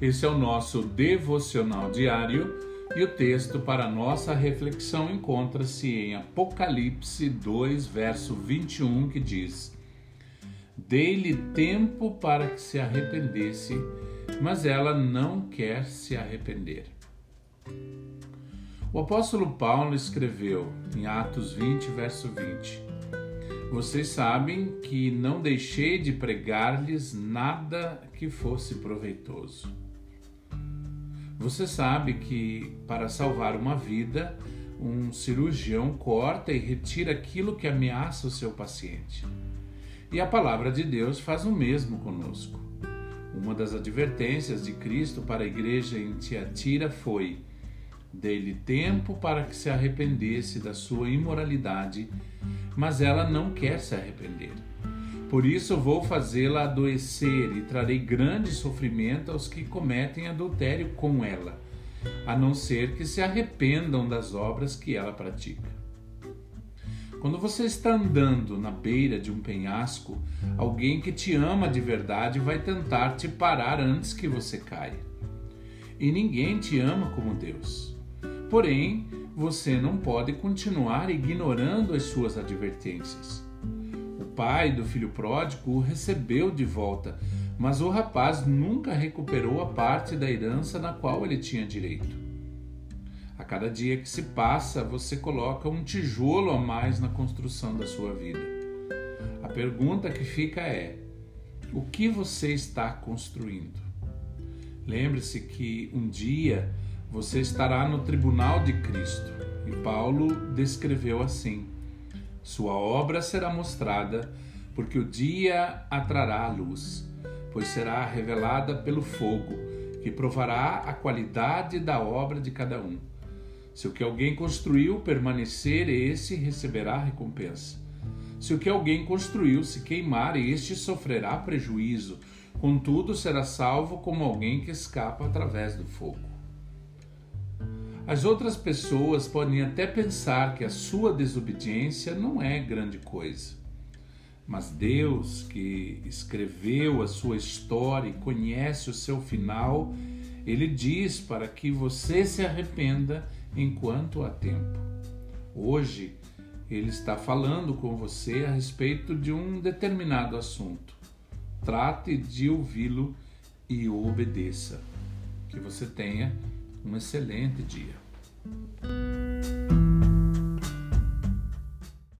Esse é o nosso devocional diário e o texto para nossa reflexão encontra-se em Apocalipse 2, verso 21, que diz: Dei-lhe tempo para que se arrependesse, mas ela não quer se arrepender. O apóstolo Paulo escreveu em Atos 20, verso 20: Vocês sabem que não deixei de pregar-lhes nada que fosse proveitoso. Você sabe que para salvar uma vida, um cirurgião corta e retira aquilo que ameaça o seu paciente. E a palavra de Deus faz o mesmo conosco. Uma das advertências de Cristo para a igreja em Tiatira foi: Dei-lhe tempo para que se arrependesse da sua imoralidade, mas ela não quer se arrepender. Por isso vou fazê-la adoecer e trarei grande sofrimento aos que cometem adultério com ela, a não ser que se arrependam das obras que ela pratica. Quando você está andando na beira de um penhasco, alguém que te ama de verdade vai tentar te parar antes que você caia. E ninguém te ama como Deus. Porém, você não pode continuar ignorando as suas advertências. O pai do filho pródigo o recebeu de volta, mas o rapaz nunca recuperou a parte da herança na qual ele tinha direito. A cada dia que se passa, você coloca um tijolo a mais na construção da sua vida. A pergunta que fica é: o que você está construindo? Lembre-se que um dia você estará no tribunal de Cristo. E Paulo descreveu assim: Sua obra será mostrada, porque o dia atrará a luz, pois será revelada pelo fogo, que provará a qualidade da obra de cada um. Se o que alguém construiu permanecer, esse receberá recompensa. Se o que alguém construiu se queimar, este sofrerá prejuízo, contudo será salvo como alguém que escapa através do fogo. As outras pessoas podem até pensar que a sua desobediência não é grande coisa. Mas Deus, que escreveu a sua história e conhece o seu final, ele diz para que você se arrependa enquanto há tempo. Hoje, ele está falando com você a respeito de um determinado assunto. Trate de ouvi-lo e obedeça. Que você tenha um excelente dia.